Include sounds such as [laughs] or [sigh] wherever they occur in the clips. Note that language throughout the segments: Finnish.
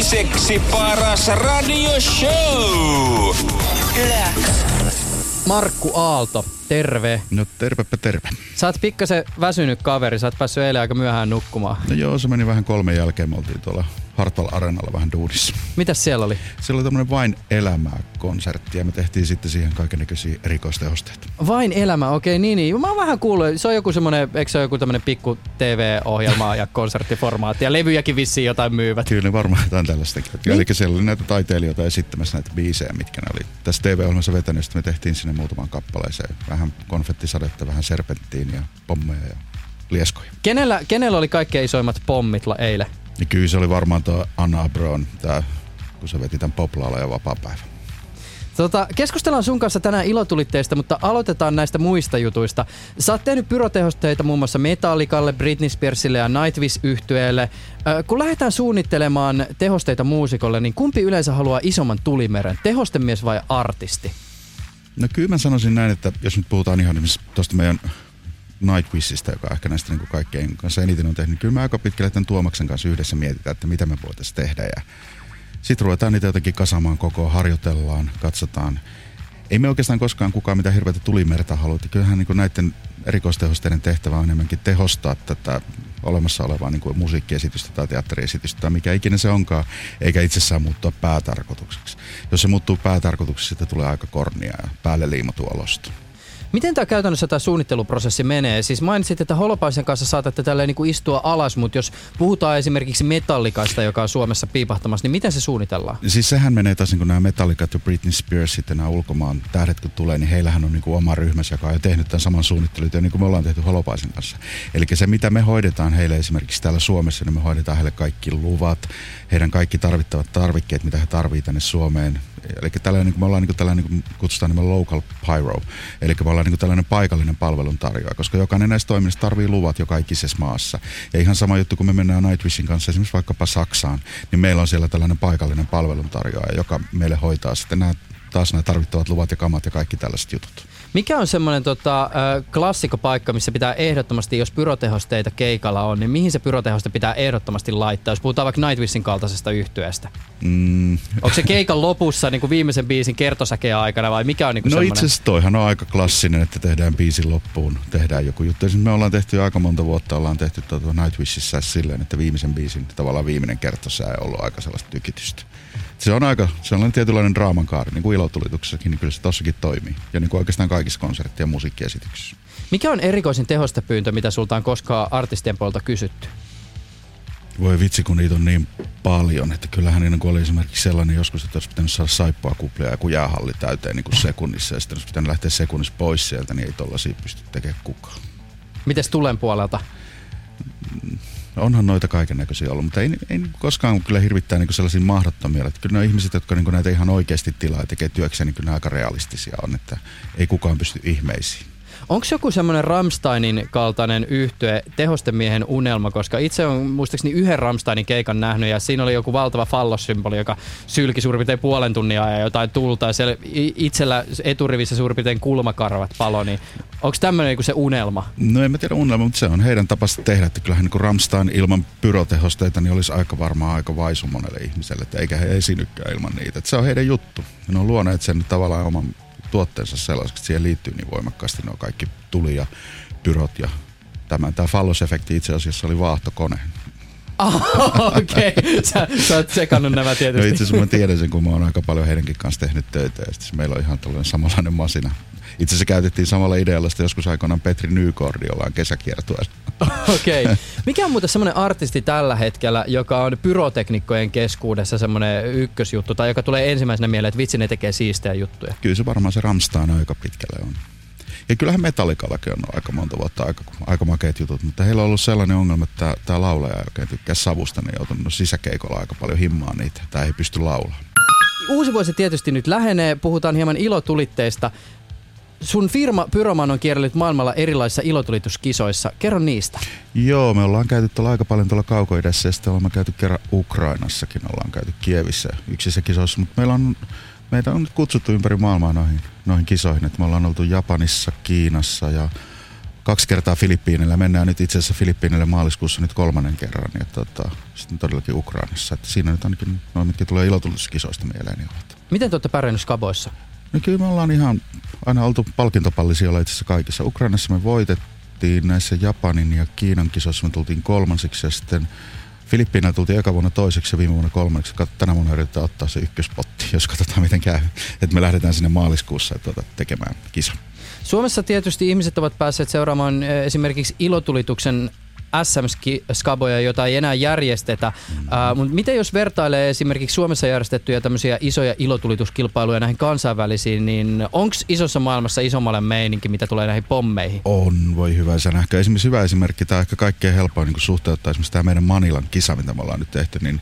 toiseksi paras radioshow. Markku Aalto, terve. No tervepä terve. Sä oot pikkasen väsynyt kaveri, sä oot päässyt eilen aika myöhään nukkumaan. No joo, se meni vähän kolmen jälkeen. Me oltiin tuolla Hartwall Arenalla vähän duudissa. Mitäs siellä oli? Siellä oli tämmönen Vain elämää konsertti ja me tehtiin sitten siihen kaikennäköisiä erikoistehosteita. Vain elämä, okei niin niin. Mä oon vähän kuullut, se on joku semmonen, eikö se ole joku tämmönen pikku TV-ohjelma ja konserttiformaatti ja levyjäkin vissiin jotain myyvät. Kyllä varmaan jotain tällaistakin. Niin? Eli siellä oli näitä taiteilijoita esittämässä näitä biisejä, mitkä ne oli tässä TV-ohjelmassa vetänyt. me tehtiin sinne muutaman kappaleeseen. Vähän konfettisadetta, vähän serpenttiin ja pommeja ja lieskoja. Kenellä, kenellä oli kaikkein isoimmat pommit eilen? Niin kyllä se oli varmaan tuo Anna Abron, tää, kun se veti tämän poplaalla ja vapaa-päivä. Tota, keskustellaan sun kanssa tänään ilotulitteista, mutta aloitetaan näistä muista jutuista. Sä oot tehnyt pyrotehosteita muun muassa Metallikalle, Britney Spearsille ja nightwish yhtyeelle kun lähdetään suunnittelemaan tehosteita muusikolle, niin kumpi yleensä haluaa isomman tulimeren, tehostemies vai artisti? No kyllä mä sanoisin näin, että jos nyt puhutaan ihan tuosta meidän Nightwishista, joka ehkä näistä niin kaikkein kanssa eniten on tehnyt, kyllä me aika pitkälle tämän Tuomaksen kanssa yhdessä mietitään, että mitä me voitaisiin tehdä. Ja sitten ruvetaan niitä jotenkin kasaamaan koko, harjoitellaan, katsotaan. Ei me oikeastaan koskaan kukaan mitä hirveätä tulimerta halua. Kyllähän niin näiden erikoistehosteiden tehtävä on enemmänkin tehostaa tätä olemassa olevaa niin musiikkiesitystä tai teatteriesitystä tai mikä ikinä se onkaan, eikä itsessään muuttua päätarkoitukseksi. Jos se muuttuu päätarkoitukseksi, sitten tulee aika kornia ja päälle liimatu olosta. Miten tämä käytännössä tämä suunnitteluprosessi menee? Siis mainitsit, että Holopaisen kanssa saatatte tälleen niin kuin istua alas, mutta jos puhutaan esimerkiksi metallikasta, joka on Suomessa piipahtamassa, niin miten se suunnitellaan? Siis sehän menee taas, niin kuin nämä metallikat ja Britney Spears sitten nämä ulkomaan tähdet kun tulee, niin heillähän on niin kuin oma ryhmänsä, joka on jo tehnyt tämän saman suunnittelutyön, niin kuin me ollaan tehty Holopaisen kanssa. Eli se, mitä me hoidetaan heille esimerkiksi täällä Suomessa, niin me hoidetaan heille kaikki luvat, heidän kaikki tarvittavat tarvikkeet, mitä he tarvitsevat tänne Suomeen, Eli tällainen, niin me ollaan niin tällainen, niin kutsutaan nimen local pyro, eli me ollaan niin tällainen paikallinen palveluntarjoaja, koska jokainen näistä toiminnasta tarvii luvat jo kaikisessa maassa. Ja ihan sama juttu, kun me mennään Nightwishin kanssa esimerkiksi vaikkapa Saksaan, niin meillä on siellä tällainen paikallinen palveluntarjoaja, joka meille hoitaa sitten nämä taas nämä tarvittavat luvat ja kamat ja kaikki tällaiset jutut. Mikä on semmoinen tota, klassikopaikka, missä pitää ehdottomasti, jos pyrotehosteita keikalla on, niin mihin se pyrotehoste pitää ehdottomasti laittaa, jos puhutaan vaikka Nightwishin kaltaisesta yhtyeestä? Mm. Onko se keikan lopussa niin kuin viimeisen biisin kertosäkeä aikana vai mikä on niin kuin No semmoinen? itse asiassa toihan on aika klassinen, että tehdään biisin loppuun, tehdään joku juttu. Esimerkiksi me ollaan tehty aika monta vuotta, ollaan tehty tuota Nightwishissa silleen, että viimeisen biisin, tavallaan viimeinen kertosäe ei ollut aika sellaista tykitystä se on aika sellainen tietynlainen draaman kaari, niin kuin ilotulituksessakin, niin kyllä se tossakin toimii. Ja niin kuin oikeastaan kaikissa konsertti- ja musiikkiesityksissä. Mikä on erikoisin tehostepyyntö, mitä sulta on koskaan artistien puolelta kysytty? Voi vitsi, kun niitä on niin paljon, että kyllähän niin oli esimerkiksi sellainen joskus, että olisi pitänyt saada saippua kuplia ja kun jäähalli täyteen niin kuin sekunnissa ja sitten olisi pitänyt lähteä sekunnissa pois sieltä, niin ei tollaisia pysty tekemään kukaan. Mites tulen puolelta? Onhan noita kaiken näköisiä ollut, mutta ei, ei koskaan kyllä hirvittää niin sellaisia mahdottomia. Että kyllä ne ihmiset, jotka niin näitä ihan oikeasti tilaa ja tekee työkseen, niin kyllä ne aika realistisia on, että ei kukaan pysty ihmeisiin. Onko joku semmoinen Ramsteinin kaltainen yhtye tehostemiehen unelma, koska itse on muistaakseni yhden Ramsteinin keikan nähnyt ja siinä oli joku valtava fallossymboli, joka sylki suurin piirtein puolen tunnia ja jotain tulta ja siellä itsellä eturivissä suurin piirtein kulmakarvat palo, niin onko tämmöinen se unelma? No en mä tiedä unelma, mutta se on heidän tapasta tehdä, että kyllähän niin Ramstein ilman pyrotehosteita niin olisi aika varmaan aika vaisu monelle ihmiselle, että eikä he esinykään ilman niitä. Että se on heidän juttu. Ne on luoneet sen tavallaan oman tuotteensa sellaiseksi, siihen liittyy niin voimakkaasti nuo kaikki tuli ja pyrot ja tämän. Tämä fallosefekti itse asiassa oli vaahtokone. Okei, okay. sä, sä oot sekannut nämä tietysti. No itse asiassa mä tiedän sen, kun mä oon aika paljon heidänkin kanssa tehnyt töitä ja sitten meillä on ihan tällainen samanlainen masina. Itse asiassa käytettiin samalla idealla sitä joskus aikoinaan Petri Nykordi, jolla on kesäkiertueella. Okei. Okay. [laughs] Mikä on muuten semmoinen artisti tällä hetkellä, joka on pyroteknikkojen keskuudessa semmoinen ykkösjuttu, tai joka tulee ensimmäisenä mieleen, että vitsi ne tekee siistejä juttuja? Kyllä se varmaan se Ramstein aika pitkälle on. Ja kyllähän Metallikallakin on aika monta vuotta aika, aika makeat jutut, mutta heillä on ollut sellainen ongelma, että tämä laulaja oikein tykkää savusta, niin joutunut sisäkeikolla aika paljon himmaa niitä. Tämä ei pysty laulamaan. Uusi vuosi tietysti nyt lähenee, puhutaan hieman ilotulitteista. Sun firma Pyroman on kierrellyt maailmalla erilaisissa ilotulituskisoissa. Kerro niistä. Joo, me ollaan käyty tuolla aika paljon tuolla kaukoidessa ja sitten ollaan käyty kerran Ukrainassakin, ollaan käyty Kievissä yksissä kisoissa, mutta meillä on, meitä on nyt kutsuttu ympäri maailmaa noihin, noihin kisoihin, että me ollaan oltu Japanissa, Kiinassa ja kaksi kertaa Filippiinillä. Mennään nyt itse asiassa Filippiinille maaliskuussa nyt kolmannen kerran. Ja tota, sitten todellakin Ukrainassa. Että siinä nyt ainakin noin, mitkä tulee ilotuliskisoista mieleen. Niin ovat. Miten te olette pärjännyt Skaboissa? No kyllä me ollaan ihan aina oltu palkintopallisia itse asiassa kaikissa. Ukrainassa me voitettiin näissä Japanin ja Kiinan kisoissa. Me tultiin kolmansiksi ja sitten Filippiinä tultiin eka vuonna toiseksi ja viime vuonna kolmanneksi. Tänä vuonna yritetään ottaa se ykköspotti, jos katsotaan miten käy. Että me lähdetään sinne maaliskuussa tuota, tekemään kisa. Suomessa tietysti ihmiset ovat päässeet seuraamaan eh, esimerkiksi ilotulituksen SM-skaboja, jota ei enää järjestetä. Mm. Uh, mutta miten jos vertailee esimerkiksi Suomessa järjestettyjä tämmöisiä isoja ilotulituskilpailuja näihin kansainvälisiin, niin onko isossa maailmassa isommalle meininki, mitä tulee näihin pommeihin? On, voi hyvä sanahka. Esimerkiksi hyvä esimerkki, tai ehkä kaikkein helpoin niin suhteuttaa esimerkiksi tämä meidän Manilan kisa, mitä me ollaan nyt tehty, niin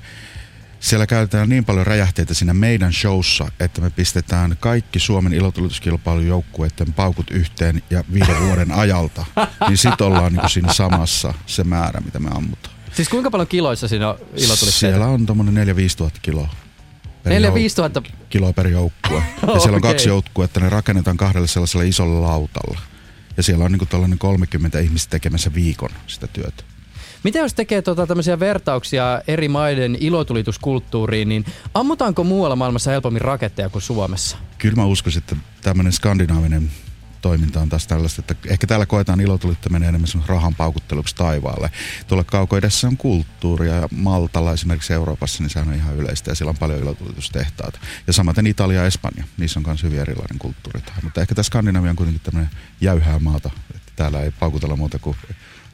siellä käytetään niin paljon räjähteitä siinä meidän showssa, että me pistetään kaikki Suomen ilotulituskilpailujoukkueiden paukut yhteen ja viiden [laughs] vuoden ajalta. Niin sit ollaan niin siinä samassa se määrä, mitä me ammutaan. Siis kuinka paljon kiloissa siinä on ilotulitteita? Siellä on tuommoinen 4-5 tuhatta kiloa. 4 tuhatta kiloa per joukkue. [laughs] Ja okay. siellä on kaksi joukkuetta, ne rakennetaan kahdelle sellaiselle isolle lautalla. Ja siellä on niin 30 ihmistä tekemässä viikon sitä työtä. Miten jos tekee tota, tämmöisiä vertauksia eri maiden ilotulituskulttuuriin, niin ammutaanko muualla maailmassa helpommin raketteja kuin Suomessa? Kyllä mä uskoisin, että tämmöinen skandinaavinen toiminta on taas tällaista, että ehkä täällä koetaan ilotulittaminen enemmän rahan paukutteluksi taivaalle. Tuolla kaukoidessa on kulttuuria ja Maltalla esimerkiksi Euroopassa, niin sehän on ihan yleistä ja siellä on paljon ilotulitustehtaita. Ja samaten Italia ja Espanja, niissä on myös hyvin erilainen kulttuuri. Mutta ehkä tämä Skandinavia on kuitenkin tämmöinen jäyhää maata, että täällä ei paukutella muuta kuin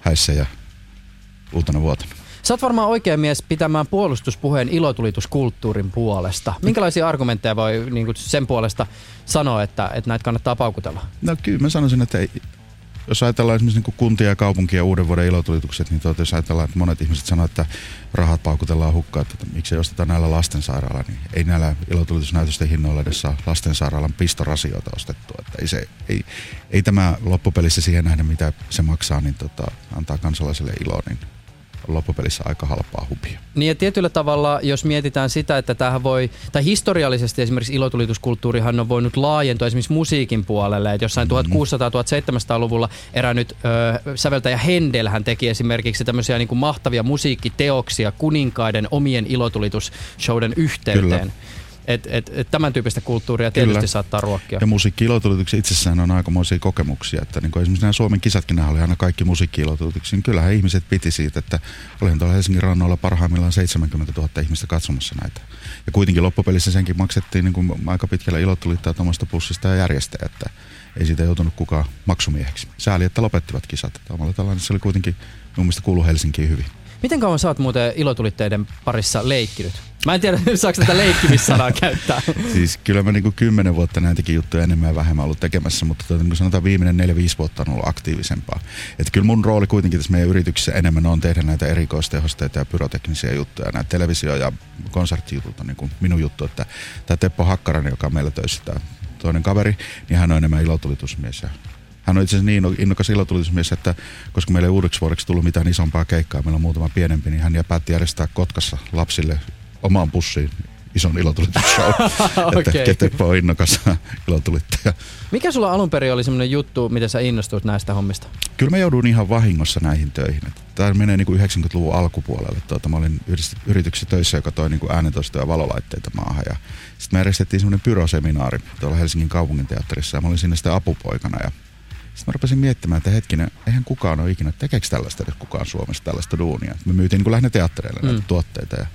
häissä ja uutena vuotena. Sä oot varmaan oikea mies pitämään puolustuspuheen ilotulituskulttuurin puolesta. Minkälaisia argumentteja voi niin kuin sen puolesta sanoa, että, että näitä kannattaa paukutella? No kyllä mä sanoisin, että ei, jos ajatellaan esimerkiksi niin kuntia ja kaupunkia uuden vuoden ilotulitukset, niin tuota, jos ajatellaan, että monet ihmiset sanoo, että rahat paukutellaan hukkaan, että miksi ei osteta näillä lastensairaala, niin ei näillä ilotulitusnäytösten hinnoilla edes saa lastensairaalan pistorasioita ostettua. Että ei, se, ei, ei tämä loppupelissä siihen nähdä, mitä se maksaa, niin tota, antaa kansalaiselle iloa, niin loppupelissä aika halpaa hupia. Niin ja tietyllä tavalla, jos mietitään sitä, että tähän voi, tai historiallisesti esimerkiksi ilotulituskulttuurihan on voinut laajentua esimerkiksi musiikin puolelle, että jossain mm-hmm. 1600-1700-luvulla eränyt ö, säveltäjä Hendel hän teki esimerkiksi tämmöisiä niin kuin mahtavia musiikkiteoksia kuninkaiden omien ilotulitushowden yhteyteen. Kyllä. Et, et, et tämän tyyppistä kulttuuria tietysti Kyllä. saattaa ruokkia. Ja musiikkiilotulitukset itsessään on aikamoisia kokemuksia. Että niin esimerkiksi nämä Suomen kisatkin nämä oli aina kaikki musiikkiilotulituksia. Niin kyllähän ihmiset piti siitä, että olihan tuolla Helsingin rannoilla parhaimmillaan 70 000 ihmistä katsomassa näitä. Ja kuitenkin loppupelissä senkin maksettiin niin kuin aika pitkällä ilotulittaa tuomasta pussista ja järjestäjä, että ei siitä joutunut kukaan maksumieheksi. Sääli, että lopettivat kisat. Omalla tällainen se oli kuitenkin mun mielestä kuulu Helsinkiin hyvin. Miten kauan sä oot muuten ilotulitteiden parissa leikkinyt? Mä en tiedä, [laughs] saako tätä leikkimissanaa [laughs] käyttää. siis kyllä mä niinku kymmenen vuotta näitäkin juttuja enemmän ja vähemmän ollut tekemässä, mutta tuota, niin sanotaan viimeinen neljä, viisi vuotta on ollut aktiivisempaa. Et kyllä mun rooli kuitenkin tässä meidän yrityksessä enemmän on tehdä näitä erikoistehosteita ja pyroteknisiä juttuja. Näitä televisio- ja konserttijutut on niin minun juttu. Että tämä Teppo Hakkarainen, joka on meillä töissä, tämä toinen kaveri, niin hän on enemmän ilotulitusmies ja hän on itse asiassa niin innokas ilotulitusmies, että koska meillä ei uudeksi vuodeksi tullut mitään isompaa keikkaa, meillä on muutama pienempi, niin hän päätti järjestää Kotkassa lapsille omaan pussiin ison ilotulitus-show. okay. [laughs] että Keteppo on innokas [laughs] ilotulittaja. Mikä sulla alun perin oli semmoinen juttu, miten sä innostuit näistä hommista? Kyllä mä joudun ihan vahingossa näihin töihin. Tämä menee niin kuin 90-luvun alkupuolelle. Tuota, mä olin yrityksessä töissä, joka toi niin kuin äänentoisto- ja valolaitteita maahan. Ja sitten me järjestettiin semmoinen pyroseminaari tuolla Helsingin kaupunginteatterissa ja mä olin sinne sitten apupoikana. Ja sitten mä rupesin miettimään, että hetkinen, eihän kukaan ole ikinä, tekeekö tällaista edes kukaan Suomessa tällaista duunia. Me myytiin niin kuin lähinnä teattereille näitä mm. tuotteita ja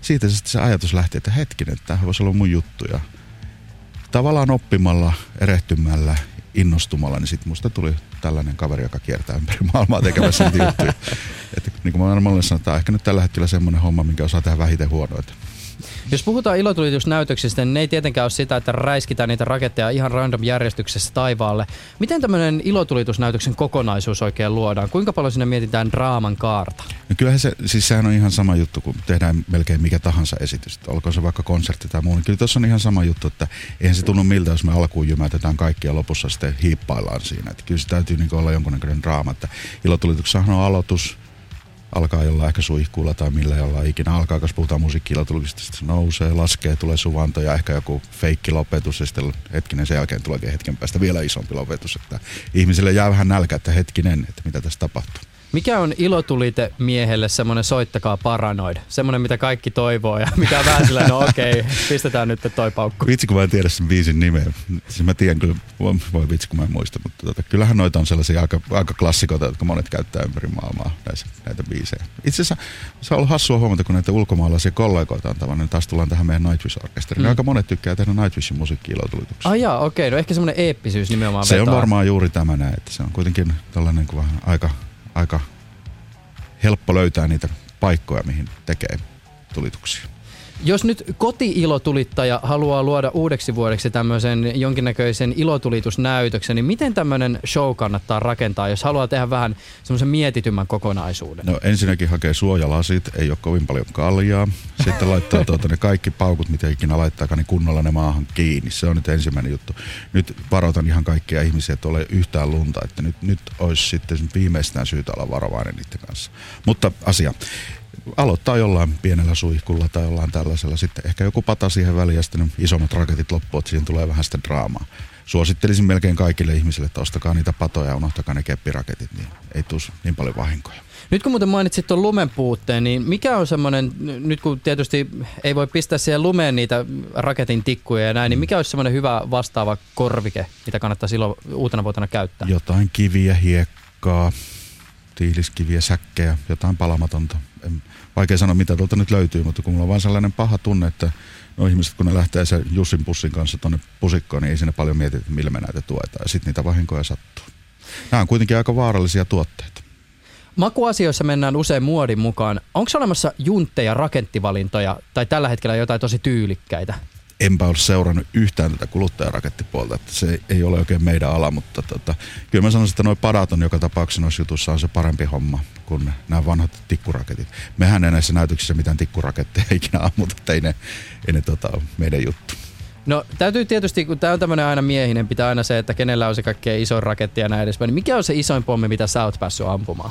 siitä sitten se ajatus lähti, että hetkinen, että tämä voisi olla mun juttu. Ja tavallaan oppimalla, erehtymällä, innostumalla, niin sitten musta tuli tällainen kaveri, joka kiertää ympäri maailmaa tekemässä niitä juttuja. [laughs] Että niin kuin mä normaalisesti sanon, että ehkä nyt tällä hetkellä semmoinen homma, minkä osaa tehdä vähiten huonoita. Jos puhutaan ilotulitusnäytöksistä, niin ne ei tietenkään ole sitä, että räiskitään niitä raketteja ihan random järjestyksessä taivaalle. Miten tämmöinen ilotulitusnäytöksen kokonaisuus oikein luodaan? Kuinka paljon sinne mietitään draaman kaarta? No kyllähän se, siis sehän on ihan sama juttu, kun tehdään melkein mikä tahansa esitys. Olkoon se vaikka konsertti tai muu. Niin kyllä tuossa on ihan sama juttu, että eihän se tunnu miltä, jos me alkuun jymätetään kaikki ja lopussa sitten hiippaillaan siinä. Että kyllä se täytyy niin olla jonkunnäköinen draama. Että ilotulituksenhan on aloitus, alkaa jollain ehkä suihkuulla tai millä jollain ikinä alkaa, jos puhutaan musiikkiilotulkista, se nousee, laskee, tulee suvanto ja ehkä joku feikki lopetus ja sitten hetkinen sen jälkeen tuleekin hetken päästä vielä isompi lopetus, että ihmisille jää vähän nälkä, että hetkinen, että mitä tässä tapahtuu. Mikä on ilotulite miehelle semmoinen soittakaa paranoid? Semmoinen, mitä kaikki toivoo ja mikä on vähän sillä, no okei, okay, pistetään nyt toi paukku. Vitsi, kun mä en tiedä sen biisin nimeä. Siis mä tiedän kyllä, voi vitsi, kun mä en muista, mutta tota, kyllähän noita on sellaisia aika, aika klassikoita, jotka monet käyttää ympäri maailmaa näissä, näitä biisejä. Itse asiassa se on ollut hassua huomata, kun näitä ulkomaalaisia kollegoita on tavannut, niin taas tullaan tähän meidän Nightwish-orkesteriin. Mm. Aika monet tykkää tehdä Nightwishin musiikki-ilotulituksia. Ah jaa, okei, okay. no ehkä semmoinen eeppisyys nimenomaan Se vetoaa. on varmaan juuri tämä näin, että se on kuitenkin tällainen kuin vähän aika, aika helppo löytää niitä paikkoja, mihin tekee tulituksia. Jos nyt koti-ilotulittaja haluaa luoda uudeksi vuodeksi tämmöisen jonkinnäköisen ilotulitusnäytöksen, niin miten tämmöinen show kannattaa rakentaa, jos haluaa tehdä vähän semmoisen mietitymmän kokonaisuuden? No ensinnäkin hakee suojalasit, ei ole kovin paljon kaljaa. Sitten laittaa tuota, ne kaikki paukut, mitä ikinä laittaakaan, niin kunnolla ne maahan kiinni. Se on nyt ensimmäinen juttu. Nyt varoitan ihan kaikkia ihmisiä, että ole yhtään lunta, että nyt, nyt olisi sitten viimeistään syytä olla varovainen niiden kanssa. Mutta asia aloittaa jollain pienellä suihkulla tai jollain tällaisella. Sitten ehkä joku pata siihen väliin ja sitten isommat raketit loppuun, että siihen tulee vähän sitä draamaa. Suosittelisin melkein kaikille ihmisille, että ostakaa niitä patoja ja unohtakaa ne keppiraketit, niin ei tule niin paljon vahinkoja. Nyt kun muuten mainitsit tuon lumen puutteen, niin mikä on semmoinen, nyt kun tietysti ei voi pistää siihen lumeen niitä raketin tikkuja ja näin, niin mikä olisi semmoinen hyvä vastaava korvike, mitä kannattaa silloin uutena vuotena käyttää? Jotain kiviä, hiekkaa, tiiliskiviä, säkkejä, jotain palamatonta. En, vaikea sanoa, mitä tuolta nyt löytyy, mutta kun mulla on vaan sellainen paha tunne, että no ihmiset, kun ne lähtee sen Jussin pussin kanssa tuonne pusikkoon, niin ei siinä paljon mietitä, millä me näitä tuetaan. Ja sitten niitä vahinkoja sattuu. Nämä on kuitenkin aika vaarallisia tuotteita. Makuasioissa mennään usein muodin mukaan. Onko olemassa juntteja, rakenttivalintoja tai tällä hetkellä jotain tosi tyylikkäitä? Enpä ole seurannut yhtään tätä kuluttajarakettipuolta, että se ei ole oikein meidän ala, mutta tota, kyllä mä sanoisin, että noin padat on joka tapauksessa noissa jutussa on se parempi homma kuin nämä vanhat tikkuraketit. Mehän ei näissä näytöksissä mitään tikkuraketteja [laughs] ikinä ammuta, että ei ne, ei ne tota, ole meidän juttu. No täytyy tietysti, kun tämä on tämmöinen aina miehinen, pitää aina se, että kenellä on se kaikkein isoin raketti ja näin edespäin. Niin mikä on se isoin pommi, mitä sä oot päässyt ampumaan?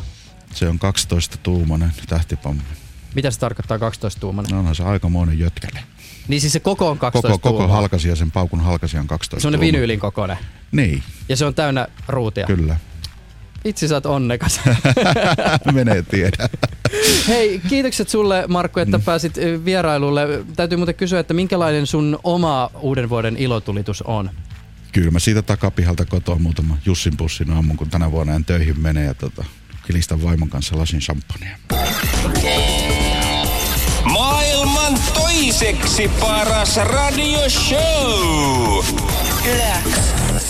Se on 12-tuumainen tähtipommi. Mitä se tarkoittaa 12-tuumainen? No onhan se aikamoinen jötkäle. Niin siis se koko on 12 Koko, koko halkasia, sen paukun halkasia on 12 Semmoinen vinyylin kokoinen. Niin. Ja se on täynnä ruutia. Kyllä. Itse sä oot onnekas. [laughs] Menee tiedä. Hei, kiitokset sulle Markku, että mm. pääsit vierailulle. Täytyy muuten kysyä, että minkälainen sun oma uuden vuoden ilotulitus on? Kyllä mä siitä takapihalta kotoa muutama Jussin pussin aamun, kun tänä vuonna en töihin mene ja tota, kilistän vaimon kanssa lasin champagnea. Maailman toiseksi paras radioshow. Yleäks.